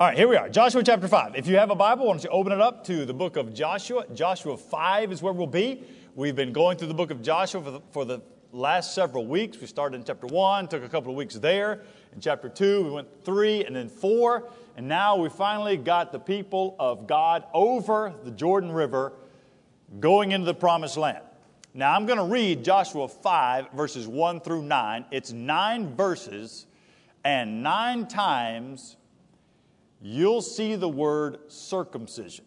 All right, here we are. Joshua chapter 5. If you have a Bible, why don't you open it up to the book of Joshua? Joshua 5 is where we'll be. We've been going through the book of Joshua for the, for the last several weeks. We started in chapter 1, took a couple of weeks there. In chapter 2, we went 3 and then 4. And now we finally got the people of God over the Jordan River going into the promised land. Now I'm going to read Joshua 5, verses 1 through 9. It's nine verses, and nine times you'll see the word circumcision.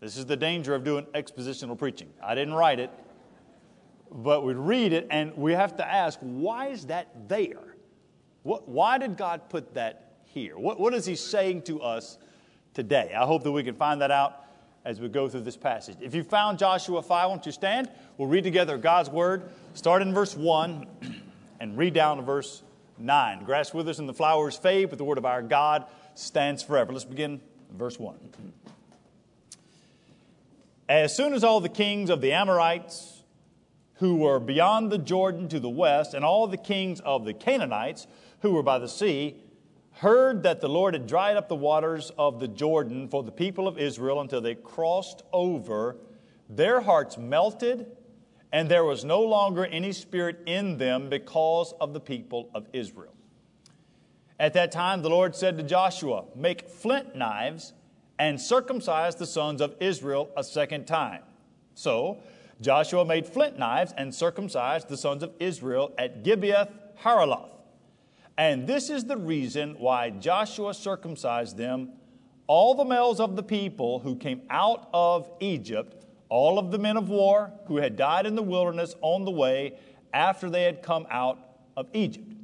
This is the danger of doing expositional preaching. I didn't write it, but we read it, and we have to ask, why is that there? What, why did God put that here? What, what is He saying to us today? I hope that we can find that out as we go through this passage. If you found Joshua 5, won't you stand? We'll read together God's word. Start in verse 1 and read down to verse 9. The grass withers and the flowers fade, but the word of our God stands forever. Let's begin verse 1. As soon as all the kings of the Amorites who were beyond the Jordan to the west, and all the kings of the Canaanites who were by the sea, heard that the Lord had dried up the waters of the Jordan for the people of Israel until they crossed over, their hearts melted, and there was no longer any spirit in them because of the people of Israel. At that time, the Lord said to Joshua, Make flint knives and circumcise the sons of Israel a second time. So Joshua made flint knives and circumcised the sons of Israel at Gibeath Haaraloth. And this is the reason why Joshua circumcised them, all the males of the people who came out of Egypt, all of the men of war who had died in the wilderness on the way after they had come out of Egypt.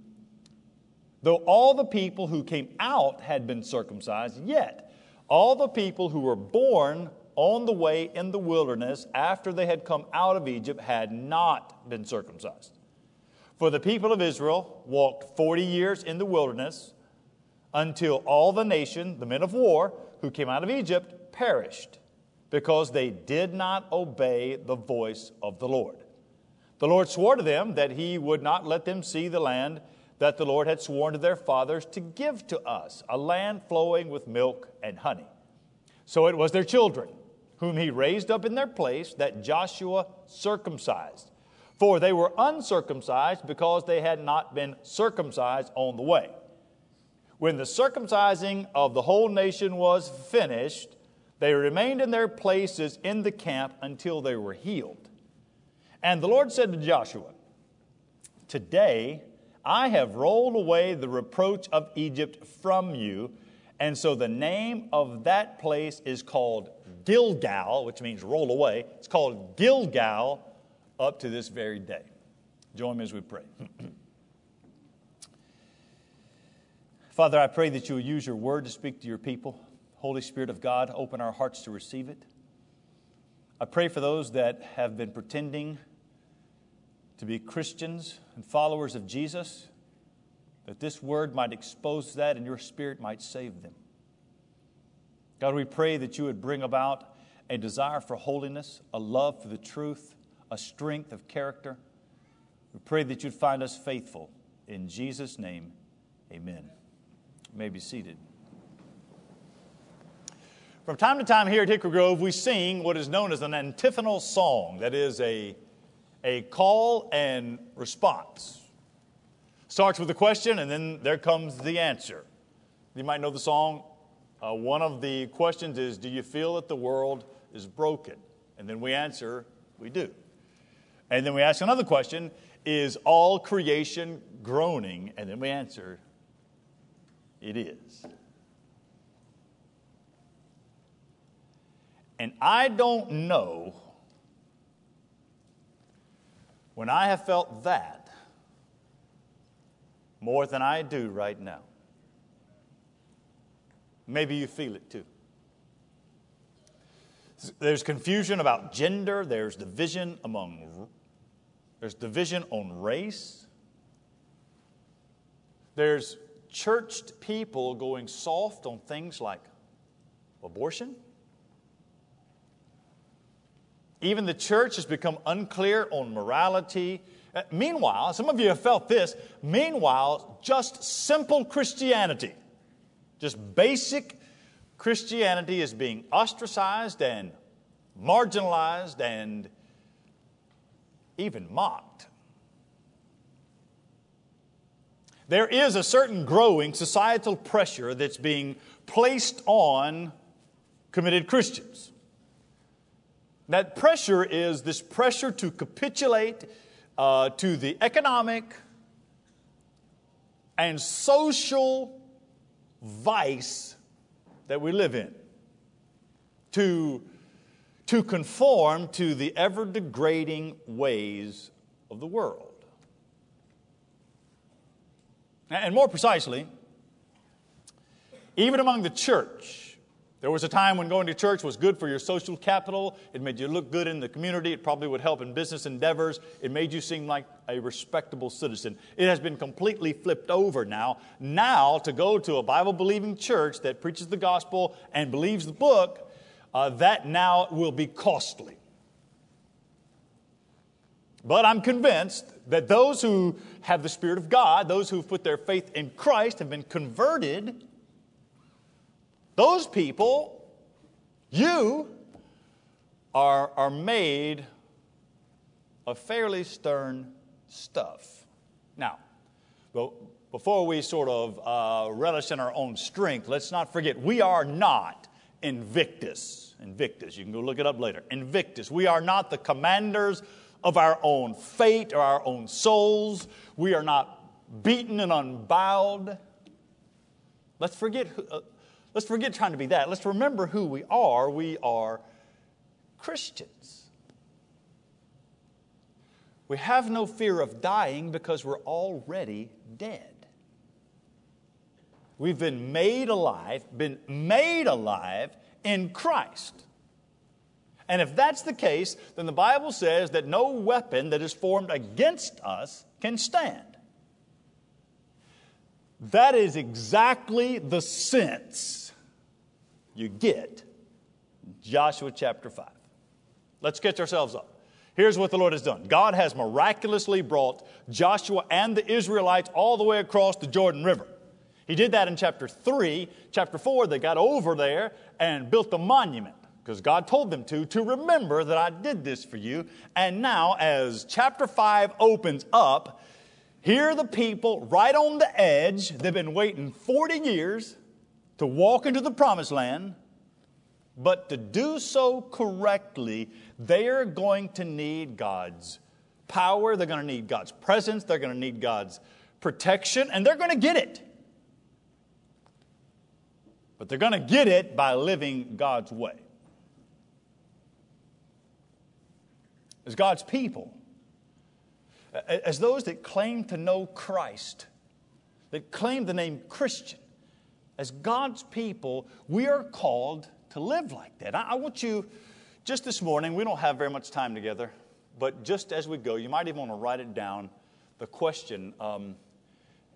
Though all the people who came out had been circumcised, yet all the people who were born on the way in the wilderness after they had come out of Egypt had not been circumcised. For the people of Israel walked 40 years in the wilderness until all the nation, the men of war who came out of Egypt, perished because they did not obey the voice of the Lord. The Lord swore to them that he would not let them see the land that the Lord had sworn to their fathers to give to us, a land flowing with milk and honey. So it was their children, whom he raised up in their place, that Joshua circumcised. For they were uncircumcised because they had not been circumcised on the way. When the circumcising of the whole nation was finished, they remained in their places in the camp until they were healed. And the Lord said to Joshua, Today, I have rolled away the reproach of Egypt from you. And so the name of that place is called Gilgal, which means roll away. It's called Gilgal up to this very day. Join me as we pray. Father, I pray that you will use your word to speak to your people. Holy Spirit of God, open our hearts to receive it. I pray for those that have been pretending to be Christians and followers of Jesus, that this word might expose that and your spirit might save them. God, we pray that you would bring about a desire for holiness, a love for the truth, a strength of character. We pray that you'd find us faithful. In Jesus' name, amen. You may be seated. From time to time here at Hickory Grove, we sing what is known as an antiphonal song. That is a a call and response. Starts with a question, and then there comes the answer. You might know the song. Uh, one of the questions is Do you feel that the world is broken? And then we answer, We do. And then we ask another question Is all creation groaning? And then we answer, It is. And I don't know when I have felt that more than I do right now. Maybe you feel it too. There's confusion about gender, there's division among there's division on race. There's churched people going soft on things like abortion even the church has become unclear on morality. Uh, meanwhile, some of you have felt this. Meanwhile, just simple Christianity, Just basic Christianity is being ostracized and marginalized and even mocked. There is a certain growing societal pressure that's being placed on committed Christians. That pressure is this pressure to capitulate uh, to the economic and social vice that we live in, to, to conform to the ever degrading ways of the world. And more precisely, even among the church, there was a time when going to church was good for your social capital. It made you look good in the community. It probably would help in business endeavors. It made you seem like a respectable citizen. It has been completely flipped over now. Now, to go to a Bible believing church that preaches the gospel and believes the book, uh, that now will be costly. But I'm convinced that those who have the Spirit of God, those who've put their faith in Christ, have been converted those people, you, are, are made of fairly stern stuff. Now, before we sort of uh, relish in our own strength, let's not forget we are not Invictus. Invictus, you can go look it up later. Invictus. We are not the commanders of our own fate or our own souls. We are not beaten and unbowed. Let's forget who, uh, Let's forget trying to be that. Let's remember who we are. We are Christians. We have no fear of dying because we're already dead. We've been made alive, been made alive in Christ. And if that's the case, then the Bible says that no weapon that is formed against us can stand. That is exactly the sense you get Joshua chapter 5. Let's catch ourselves up. Here's what the Lord has done God has miraculously brought Joshua and the Israelites all the way across the Jordan River. He did that in chapter 3. Chapter 4, they got over there and built the monument because God told them to, to remember that I did this for you. And now, as chapter 5 opens up, here are the people right on the edge. They've been waiting 40 years to walk into the promised land, but to do so correctly, they are going to need God's power, they're going to need God's presence, they're going to need God's protection, and they're going to get it. But they're going to get it by living God's way. As God's people, as those that claim to know Christ, that claim the name Christian, as God's people, we are called to live like that. I, I want you, just this morning, we don't have very much time together, but just as we go, you might even want to write it down the question um,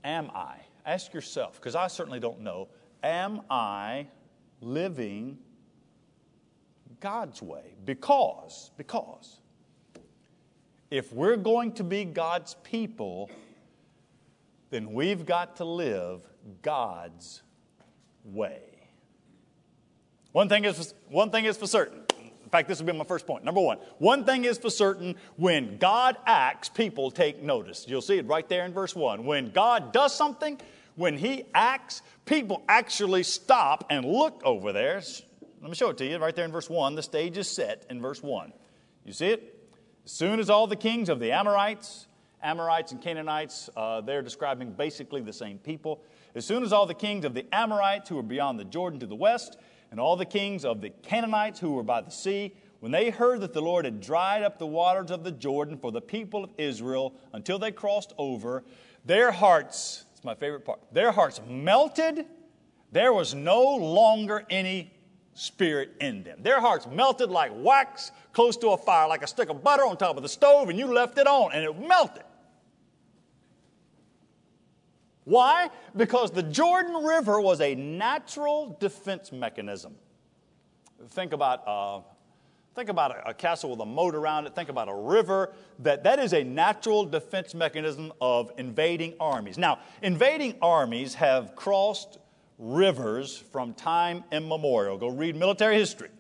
Am I? Ask yourself, because I certainly don't know. Am I living God's way? Because, because, if we're going to be God's people, then we've got to live God's way. One thing is, one thing is for certain. In fact, this would be my first point. Number one, one thing is for certain when God acts, people take notice. You'll see it right there in verse one. When God does something, when He acts, people actually stop and look over there. Let me show it to you right there in verse one. The stage is set in verse one. You see it? As soon as all the kings of the Amorites, Amorites and Canaanites, uh, they're describing basically the same people. As soon as all the kings of the Amorites who were beyond the Jordan to the west, and all the kings of the Canaanites who were by the sea, when they heard that the Lord had dried up the waters of the Jordan for the people of Israel until they crossed over, their hearts, it's my favorite part, their hearts melted. There was no longer any spirit in them. Their hearts melted like wax close to a fire, like a stick of butter on top of the stove, and you left it on, and it melted. Why? Because the Jordan River was a natural defense mechanism. Think about, uh, think about a, a, castle with a moat around it. Think about a river. That, that is a natural defense mechanism of invading armies. Now, invading armies have crossed rivers from time immemorial. Go read military history.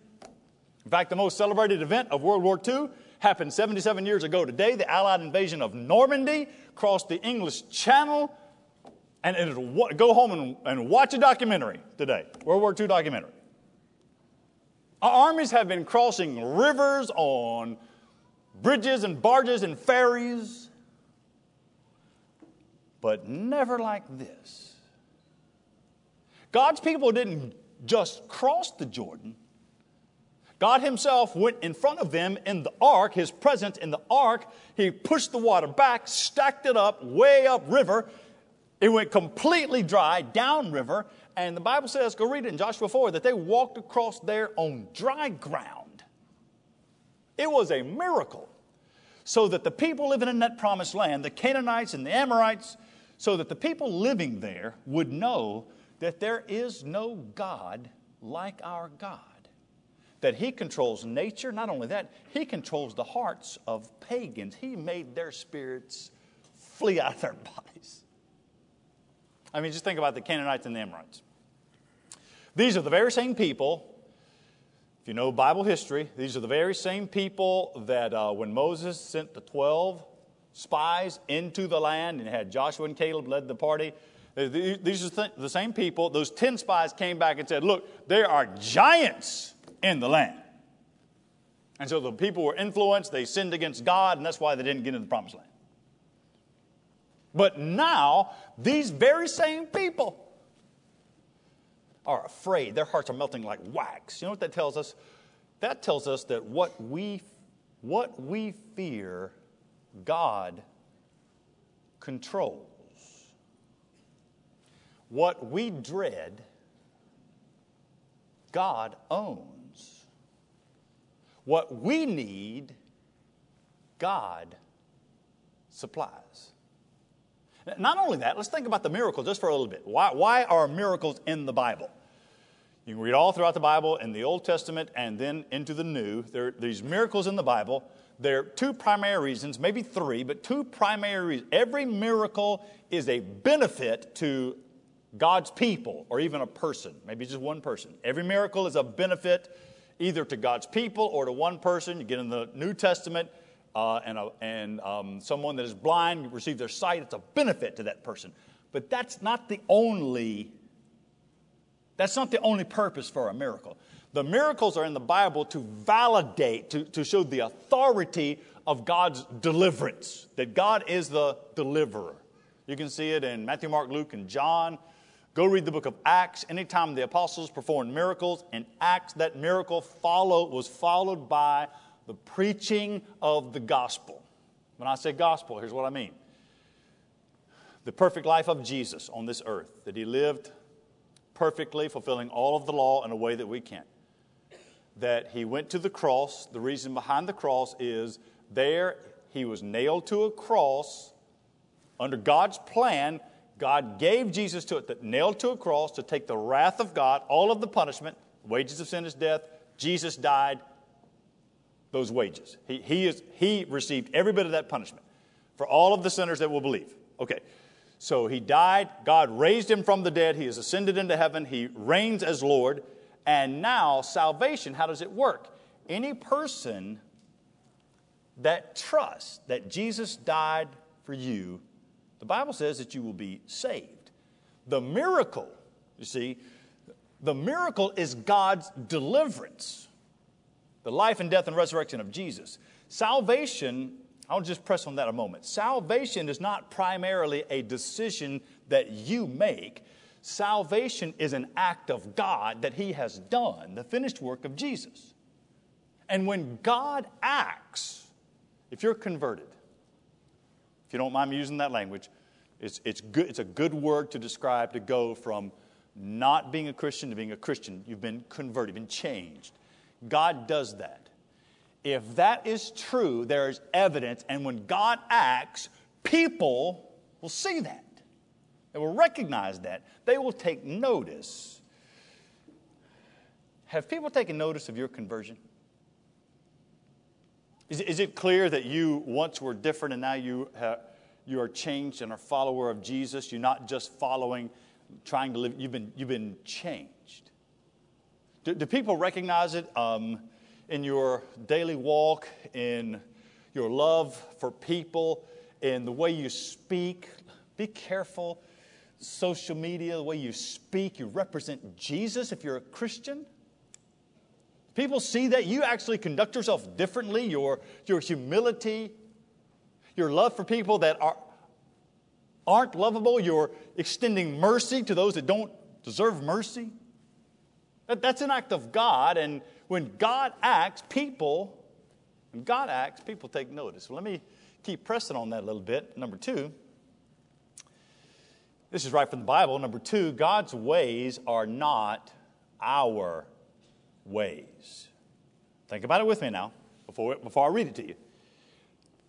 In fact, the most celebrated event of World War II happened 77 years ago today. The Allied invasion of Normandy crossed the English Channel. And go home and, and watch a documentary today, World War II documentary. Our armies have been crossing rivers on bridges and barges and ferries, but never like this. God's people didn't just cross the Jordan. God Himself went in front of them in the ark, His presence in the ark. He pushed the water back, stacked it up way up river. It went completely dry downriver. And the Bible says, go read it in Joshua 4, that they walked across there on dry ground. It was a miracle. So that the people living in that promised land, the Canaanites and the Amorites, so that the people living there would know that there is no God like our God. That He controls nature. Not only that, He controls the hearts of pagans. He made their spirits flee out of their bodies. I mean, just think about the Canaanites and the Amorites. These are the very same people, if you know Bible history, these are the very same people that uh, when Moses sent the 12 spies into the land and had Joshua and Caleb led the party, these are the same people. Those 10 spies came back and said, Look, there are giants in the land. And so the people were influenced, they sinned against God, and that's why they didn't get into the promised land. But now, these very same people are afraid. Their hearts are melting like wax. You know what that tells us? That tells us that what we, what we fear, God controls. What we dread, God owns. What we need, God supplies. Not only that, let's think about the miracle just for a little bit. Why, why are miracles in the Bible? You can read all throughout the Bible, in the Old Testament, and then into the New. There are these miracles in the Bible. There are two primary reasons, maybe three, but two primary reasons. Every miracle is a benefit to God's people or even a person, maybe just one person. Every miracle is a benefit either to God's people or to one person. You get in the New Testament, uh, and, a, and um, someone that is blind receives their sight. It's a benefit to that person. But that's not the only that's not the only purpose for a miracle. The miracles are in the Bible to validate, to, to show the authority of God's deliverance, that God is the deliverer. You can see it in Matthew, Mark, Luke, and John. Go read the book of Acts. Anytime the apostles performed miracles in Acts, that miracle follow, was followed by the preaching of the gospel. When I say gospel, here's what I mean the perfect life of Jesus on this earth, that he lived perfectly, fulfilling all of the law in a way that we can't. That he went to the cross. The reason behind the cross is there he was nailed to a cross under God's plan God gave Jesus to it, that nailed to a cross to take the wrath of God, all of the punishment, wages of sin is death. Jesus died, those wages. He, he, is, he received every bit of that punishment for all of the sinners that will believe. Okay, so he died, God raised him from the dead, he has ascended into heaven, he reigns as Lord, and now salvation, how does it work? Any person that trusts that Jesus died for you the Bible says that you will be saved. The miracle, you see, the miracle is God's deliverance, the life and death and resurrection of Jesus. Salvation, I'll just press on that a moment. Salvation is not primarily a decision that you make. Salvation is an act of God that He has done, the finished work of Jesus. And when God acts, if you're converted, if you don't mind me using that language, it's, it's, good, it's a good word to describe to go from not being a Christian to being a Christian. You've been converted, been changed. God does that. If that is true, there is evidence, and when God acts, people will see that. They will recognize that. They will take notice. Have people taken notice of your conversion? Is, is it clear that you once were different and now you, have, you are changed and are a follower of Jesus? You're not just following trying to live, you've been, you've been changed. Do, do people recognize it um, in your daily walk, in your love for people, in the way you speak? Be careful. Social media, the way you speak, you represent Jesus if you're a Christian. People see that you actually conduct yourself differently, your, your humility, your love for people that are, aren't lovable, you're extending mercy to those that don't deserve mercy. That, that's an act of God, and when God acts, people, when God acts, people take notice. let me keep pressing on that a little bit. Number two, this is right from the Bible. Number two, God's ways are not our ways. Think about it with me now before, before I read it to you.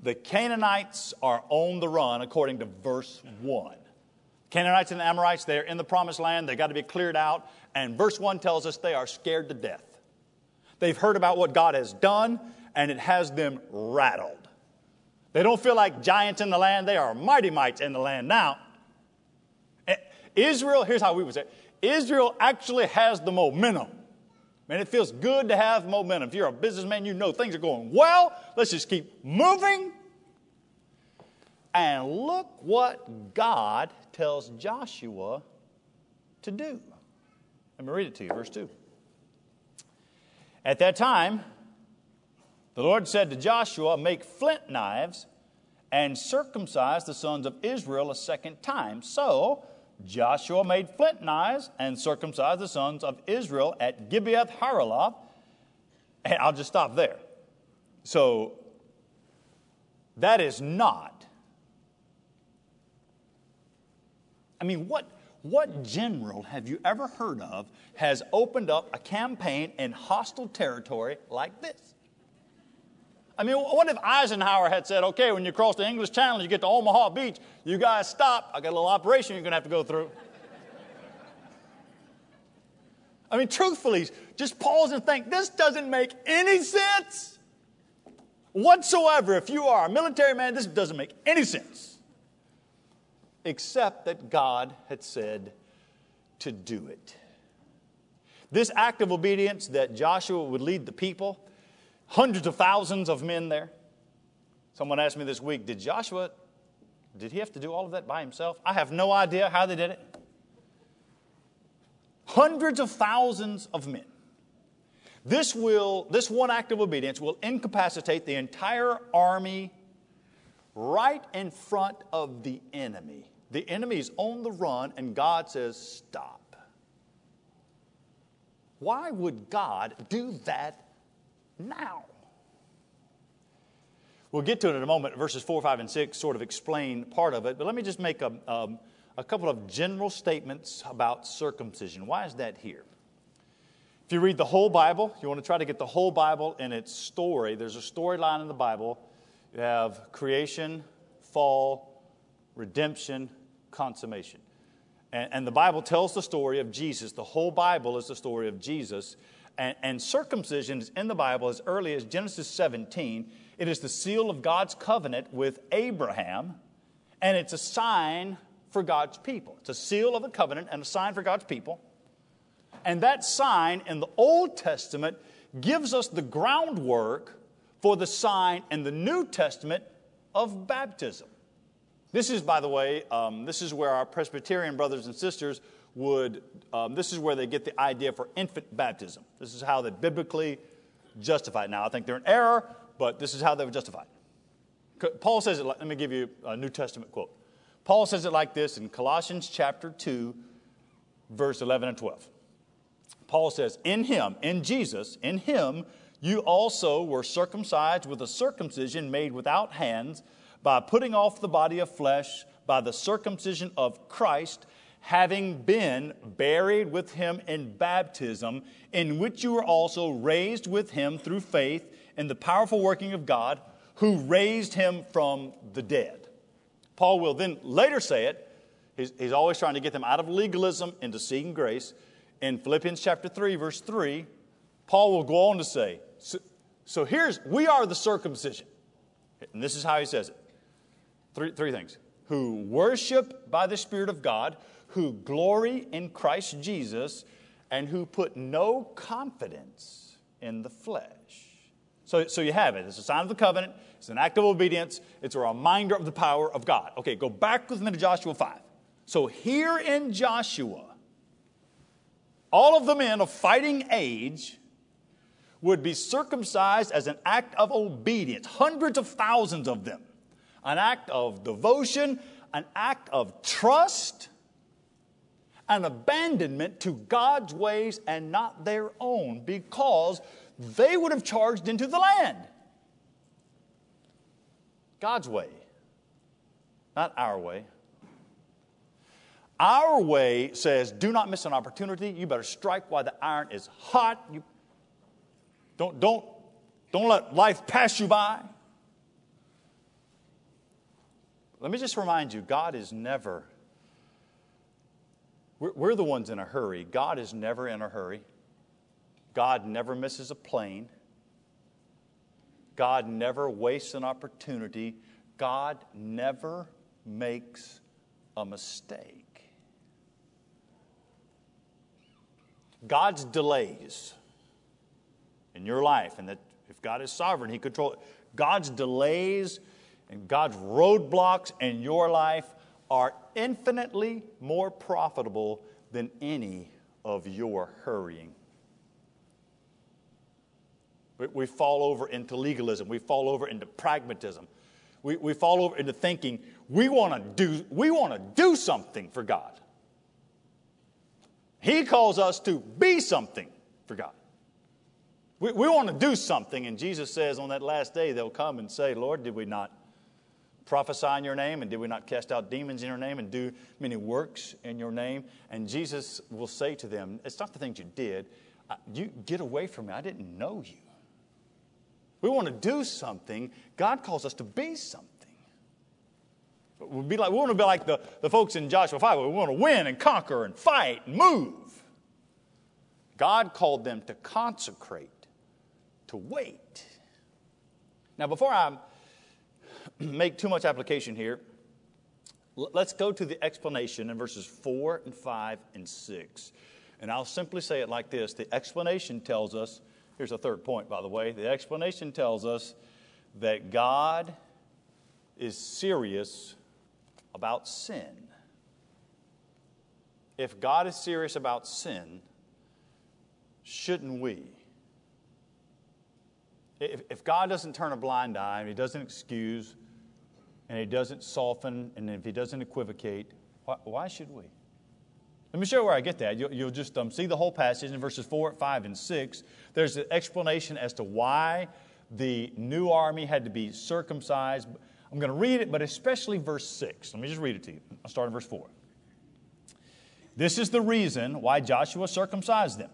The Canaanites are on the run according to verse 1. Canaanites and Amorites, they're in the promised land. They've got to be cleared out. And verse 1 tells us they are scared to death. They've heard about what God has done, and it has them rattled. They don't feel like giants in the land. They are mighty mites in the land. Now, eh, Israel, here's how we would say Israel actually has the momentum. Man, it feels good to have momentum. If you're a businessman, you know things are going well. Let's just keep moving. And look what God tells Joshua to do. Let me read it to you, verse 2. At that time, the Lord said to Joshua, Make flint knives and circumcise the sons of Israel a second time. So Joshua made flint knives and circumcised the sons of Israel at Gibeath Haaraloth. And I'll just stop there. So, that is not. I mean, what, what general have you ever heard of has opened up a campaign in hostile territory like this? I mean, what if Eisenhower had said, okay, when you cross the English Channel, you get to Omaha Beach, you guys stop. I got a little operation you're going to have to go through. I mean, truthfully, just pause and think this doesn't make any sense whatsoever. If you are a military man, this doesn't make any sense. Except that God had said to do it. This act of obedience that Joshua would lead the people hundreds of thousands of men there. Someone asked me this week, did Joshua, did he have to do all of that by himself? I have no idea how they did it. Hundreds of thousands of men. This will, this one act of obedience will incapacitate the entire army right in front of the enemy. The enemy is on the run, and God says, Stop. Why would God do that now. We'll get to it in a moment. Verses 4, 5, and 6 sort of explain part of it, but let me just make a, um, a couple of general statements about circumcision. Why is that here? If you read the whole Bible, you want to try to get the whole Bible and its story. There's a storyline in the Bible. You have creation, fall, redemption, consummation. And, and, the Bible tells the story of Jesus. The whole Bible is the story of Jesus. And, and circumcision is in the Bible as early as Genesis 17. It is the seal of God's covenant with Abraham, and it's a sign for God's people. It's a seal of the covenant and a sign for God's people. And that sign in the Old Testament gives us the groundwork for the sign in the New Testament of baptism. This is, by the way, um, this is where our Presbyterian brothers and sisters would, um, this is where they get the idea for infant baptism. This is how they biblically justify it. Now, I think they're in error, but this is how they would justify it. Paul says it, like, let me give you a New Testament quote. Paul says it like this in Colossians chapter 2, verse 11 and 12. Paul says, In him, in Jesus, in him, you also were circumcised with a circumcision made without hands by putting off the body of flesh by the circumcision of Christ having been buried with him in baptism, in which you were also raised with him through faith in the powerful working of God who raised him from the dead. Paul will then later say it. He's, he's always trying to get them out of legalism into seeking grace. In Philippians chapter 3, verse 3, Paul will go on to say, so, so here's, we are the circumcision. And this is how he says it. Three, three things. Who worship by the Spirit of God, who glory in Christ Jesus and who put no confidence in the flesh. So, so you have it. It's a sign of the covenant, it's an act of obedience, it's a reminder of the power of God. Okay, go back with me to Joshua 5. So here in Joshua, all of the men of fighting age would be circumcised as an act of obedience, hundreds of thousands of them, an act of devotion, an act of trust, an abandonment to God's ways and not their own, because they would have charged into the land. God's way, not our way. Our way says, do not miss an opportunity. You better strike while the iron is hot. You don't, don't, don't let life pass you by. Let me just remind you God is never, we're, we're the ones in a hurry. God is never in a hurry. God never misses a plane. God never wastes an opportunity. God never makes a mistake. God's delays in your life, and that if God is sovereign, He controls God's delays and God's roadblocks in your life are infinitely more profitable than any of your hurrying. We, fall over into legalism, we fall over into pragmatism, we, we fall over into thinking we want to do we want to do something for God. He calls us to be something for God. We, we want to do something, and Jesus says on that last day they'll come and say, Lord, did we not prophesy in your name? And did we not cast out demons in your name and do many works in your name? And Jesus will say to them, It's not the things you did. Uh, you get away from me. I didn't know you. We want to do something. God calls us to be something. We'll be like, we want to be like the, the folks in Joshua 5. We want to win and conquer and fight and move. God called them to consecrate to wait. Now, before I make too much application here, let's go to the explanation in verses 4 and 5 and 6. And I'll simply say it like this the explanation tells us here's a third point, by the way. The explanation tells us that God is serious about sin. If God is serious about sin, shouldn't we? If, if God doesn't turn a blind eye, and He doesn't excuse, and He doesn't soften, and if He doesn't equivocate, why, why should we? Let me show you where I get that. You'll, you'll just um, see the whole passage in verses 4, 5, and 6. There's an explanation as to why the new army had to be circumcised. I'm going to read it, but especially verse 6. Let me just read it to you. I'll start in verse 4. This is the reason why Joshua circumcised them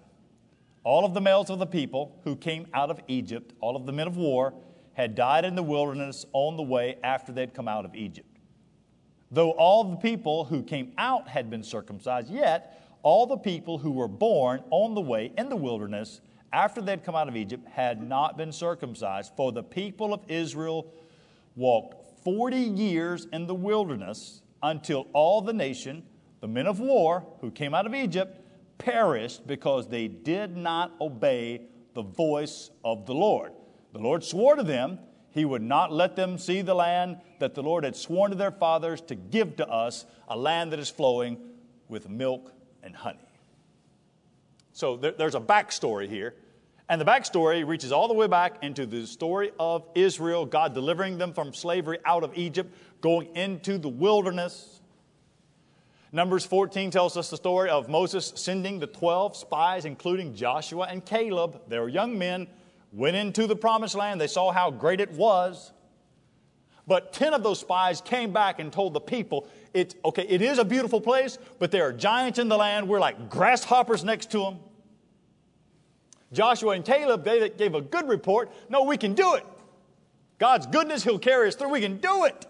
all of the males of the people who came out of Egypt, all of the men of war, had died in the wilderness on the way after they'd come out of Egypt. Though all the people who came out had been circumcised, yet all the people who were born on the way in the wilderness after they'd come out of Egypt had not been circumcised. For the people of Israel walked 40 years in the wilderness until all the nation, the men of war who came out of Egypt, perished because they did not obey the voice of the Lord. The Lord swore to them he would not let them see the land that the Lord had sworn to their fathers to give to us, a land that is flowing with milk and honey. So there, there's a backstory here. And the backstory reaches all the way back into the story of Israel, God delivering them from slavery out of Egypt, going into the wilderness, Numbers 14 tells us the story of Moses sending the 12 spies, including Joshua and Caleb. They were young men, went into the promised land. They saw how great it was. But 10 of those spies came back and told the people, it's okay, it is a beautiful place, but there are giants in the land. We're like grasshoppers next to them. Joshua and Caleb they gave a good report. No, we can do it. God's goodness, He'll carry us through. We can do it.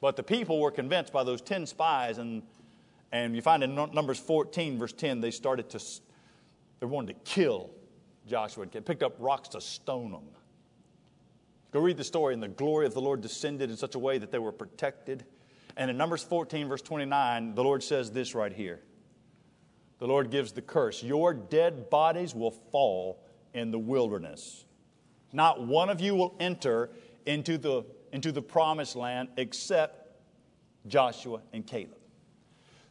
But the people were convinced by those 10 spies, and, and you find in Numbers 14, verse 10, they started to, they wanted to kill Joshua, and picked up rocks to stone them. Go read the story, and the glory of the Lord descended in such a way that they were protected. And in Numbers 14, verse 29, the Lord says this right here. The Lord gives the curse Your dead bodies will fall in the wilderness. Not one of you will enter into the, into the promised land except Joshua and Caleb.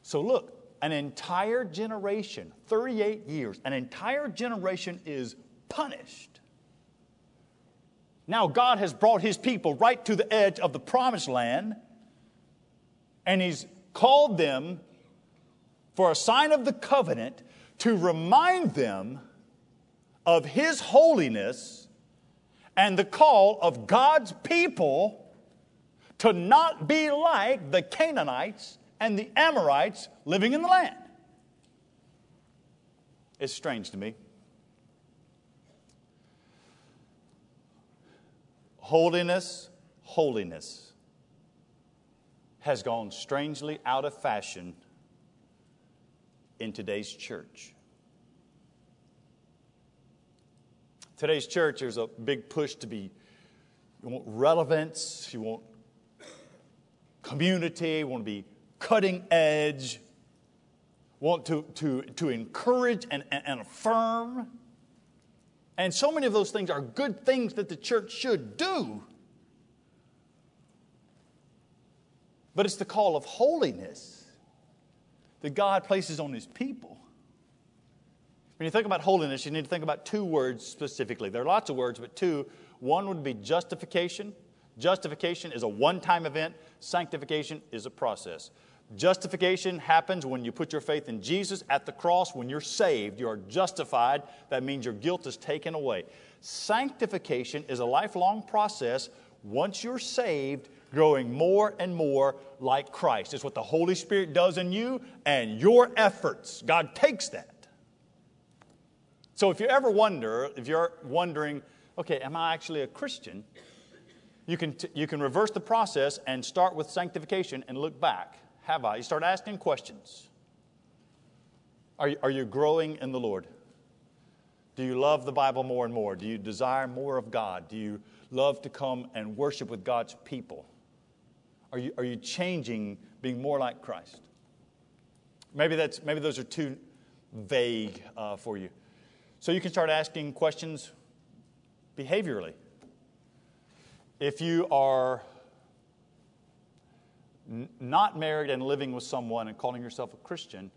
So look, an entire generation, 38 years, an entire generation is punished. Now, God has brought his people right to the edge of the promised land, and he's called them for a sign of the covenant to remind them of his holiness and the call of God's people to not be like the Canaanites and the Amorites living in the land. It's strange to me. Holiness, holiness has gone strangely out of fashion in today's church. Today's church, there's a big push to be, you want relevance, you want community, you want to be cutting edge, want to, to, to encourage and, and, and affirm. And so many of those things are good things that the church should do. But it's the call of holiness that God places on his people. When you think about holiness, you need to think about two words specifically. There are lots of words, but two. One would be justification. Justification is a one time event, sanctification is a process. Justification happens when you put your faith in Jesus at the cross. When you're saved, you are justified. That means your guilt is taken away. Sanctification is a lifelong process. Once you're saved, growing more and more like Christ. It's what the Holy Spirit does in you and your efforts. God takes that. So if you ever wonder, if you're wondering, okay, am I actually a Christian? You can, t- you can reverse the process and start with sanctification and look back. Have I? You start asking questions. Are you, are you growing in the Lord? Do you love the Bible more and more? Do you desire more of God? Do you love to come and worship with God's people? Are you, are you changing, being more like Christ? Maybe, that's, maybe those are too vague uh, for you. So you can start asking questions behaviorally. If you are n- not married and living with someone and calling yourself a Christian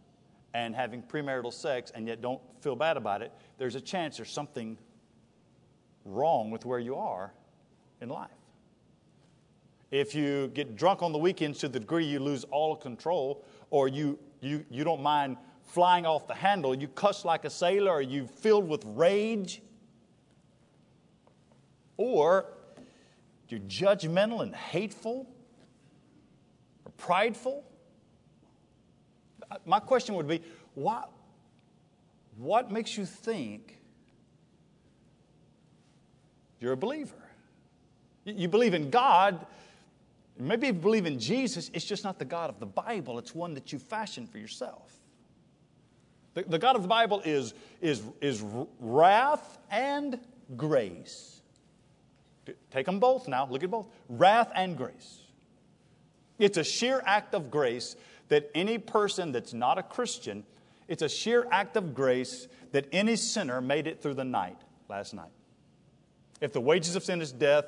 and having premarital sex and yet don't feel bad about it, there's a chance there's something wrong with where you are in life. If you get drunk on the weekends to the degree you lose all control, or you, you, you don't mind flying off the handle, you cuss like a sailor, or you filled with rage, or you're judgmental and hateful, prideful? Uh, my question would be why, what makes you think you're a believer? You believe in God, maybe you believe in Jesus, it's just not the God of the Bible, it's one that you fashioned for yourself. The, the God of the Bible is, is, is wrath and grace. Take them both now, look at both wrath and grace. It's a sheer act of grace that any person that's not a Christian, it's a sheer act of grace that any sinner made it through the night last night. If the wages of sin is death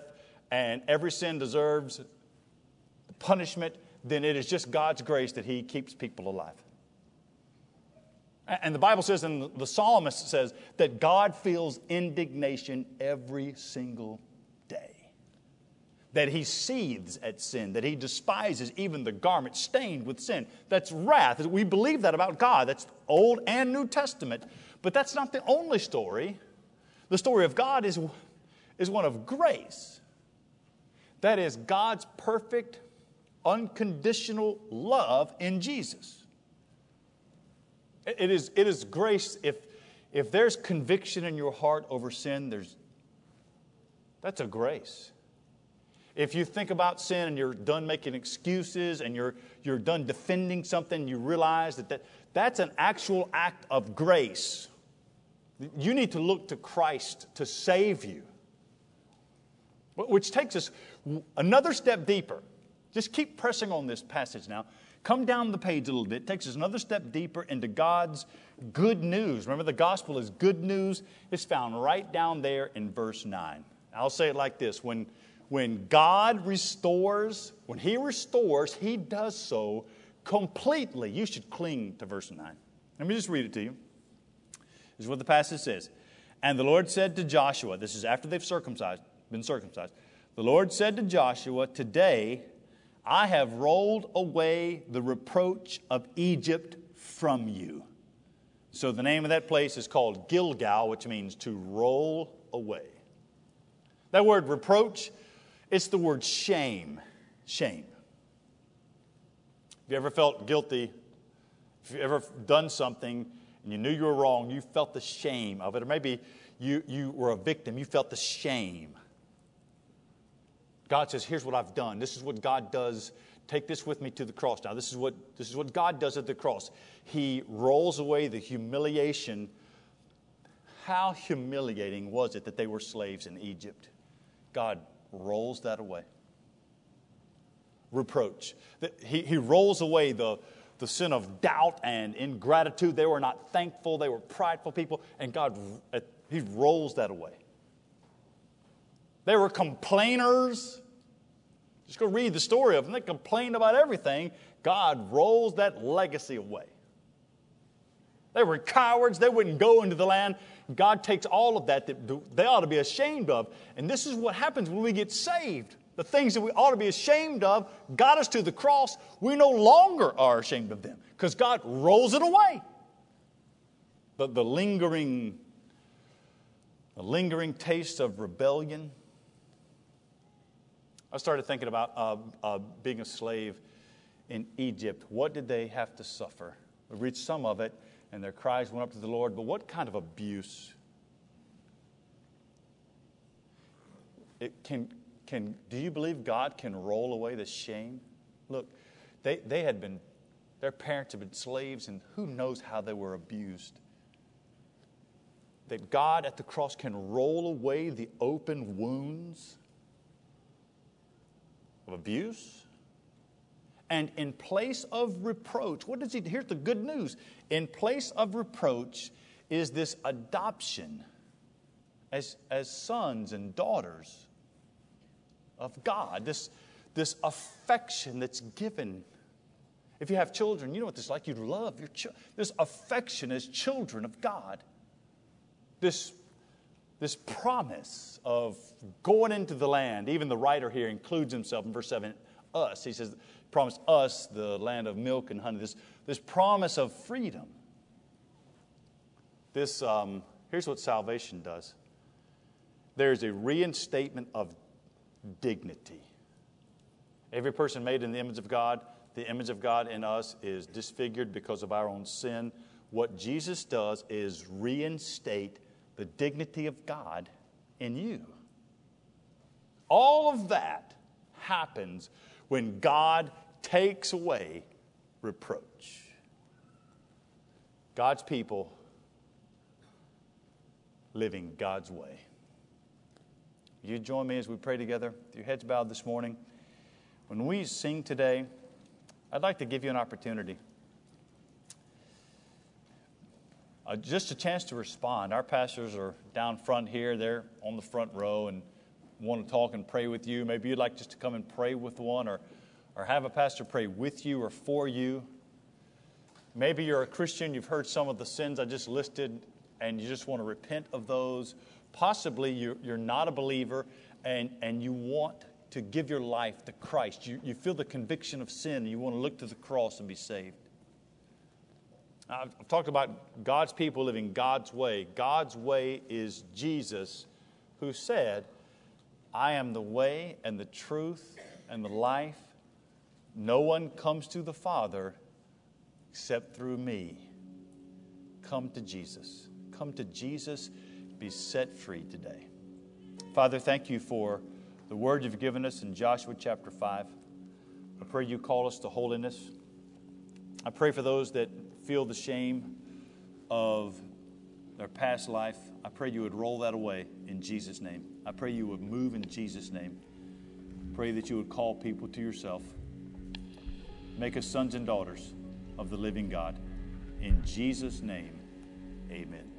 and every sin deserves punishment, then it is just God's grace that He keeps people alive. And the Bible says, and the psalmist says, that God feels indignation every single that he seethes at sin, that he despises even the garment stained with sin. That's wrath. We believe that about God. That's Old and New Testament. But that's not the only story. The story of God is, is one of grace. That is God's perfect, unconditional love in Jesus. It is, it is grace. If, if there's conviction in your heart over sin, there's, that's a grace. If you think about sin and you're done making excuses and you're, you're done defending something, you realize that, that that's an actual act of grace. You need to look to Christ to save you. Which takes us another step deeper. Just keep pressing on this passage now. Come down the page a little bit. It takes us another step deeper into God's good news. Remember, the gospel is good news. It's found right down there in verse 9. I'll say it like this when, when God restores, when He restores, He does so completely. You should cling to verse 9. Let me just read it to you. This is what the passage says. And the Lord said to Joshua, this is after they've circumcised, been circumcised. The Lord said to Joshua, Today I have rolled away the reproach of Egypt from you. So the name of that place is called Gilgal, which means to roll away. That word reproach, it's the word shame. Shame. Have you ever felt guilty? If you ever done something and you knew you were wrong, you felt the shame of it, or maybe you, you were a victim, you felt the shame. God says, Here's what I've done. This is what God does. Take this with me to the cross. Now, this is what, this is what God does at the cross. He rolls away the humiliation. How humiliating was it that they were slaves in Egypt? God rolls that away. Reproach. He, he rolls away the, the sin of doubt and ingratitude. They were not thankful, they were prideful people, and God, uh, He rolls that away. They were complainers. Just go read the story of them. They complained about everything. God rolls that legacy away. They were cowards. They wouldn't go into the land. God takes all of that that they ought to be ashamed of. And this is what happens when we get saved. The things that we ought to be ashamed of got us to the cross. We no longer are ashamed of them because God rolls it away. But the lingering, the lingering taste of rebellion, I started thinking about uh, uh, being a slave in Egypt. What did they have to suffer? We read some of it, and their cries went up to the Lord, but what kind of abuse? It can, can, do you believe God can roll away the shame? Look, they, they had been, their parents had been slaves, and who knows how they were abused. That God at the cross can roll away the open wounds of abuse. And in place of reproach, what does he? Here's the good news. In place of reproach is this adoption as, as sons and daughters of God, this, this affection that's given. If you have children, you know what this is like. You love your children. This affection as children of God. This this promise of going into the land. Even the writer here includes himself in verse 7, us. He says, promise us the land of milk and honey. This, this promise of freedom. This, um, here's what salvation does there's a reinstatement of dignity. Every person made in the image of God, the image of God in us is disfigured because of our own sin. What Jesus does is reinstate the dignity of God in you. All of that happens when God takes away reproach. God's people living God's way. You join me as we pray together, with your heads bowed this morning. When we sing today, I'd like to give you an opportunity uh, just a chance to respond. Our pastors are down front here, they're on the front row and want to talk and pray with you. Maybe you'd like just to come and pray with one or, or have a pastor pray with you or for you. Maybe you're a Christian, you've heard some of the sins I just listed, and you just want to repent of those. Possibly you're, you're not a believer and, and you want to give your life to Christ. You, you feel the conviction of sin, and you want to look to the cross and be saved. I've talked about God's people living God's way. God's way is Jesus, who said, I am the way and the truth and the life. No one comes to the Father except through me. Come to Jesus. Come to Jesus. Be set free today. Father, thank you for the word you've given us in Joshua chapter 5. I pray you call us to holiness. I pray for those that feel the shame of their past life, I pray you would roll that away in Jesus' name. I pray you would move in Jesus' name. Pray that you would call people to yourself. Make us sons and daughters of the living God. In Jesus' name, amen.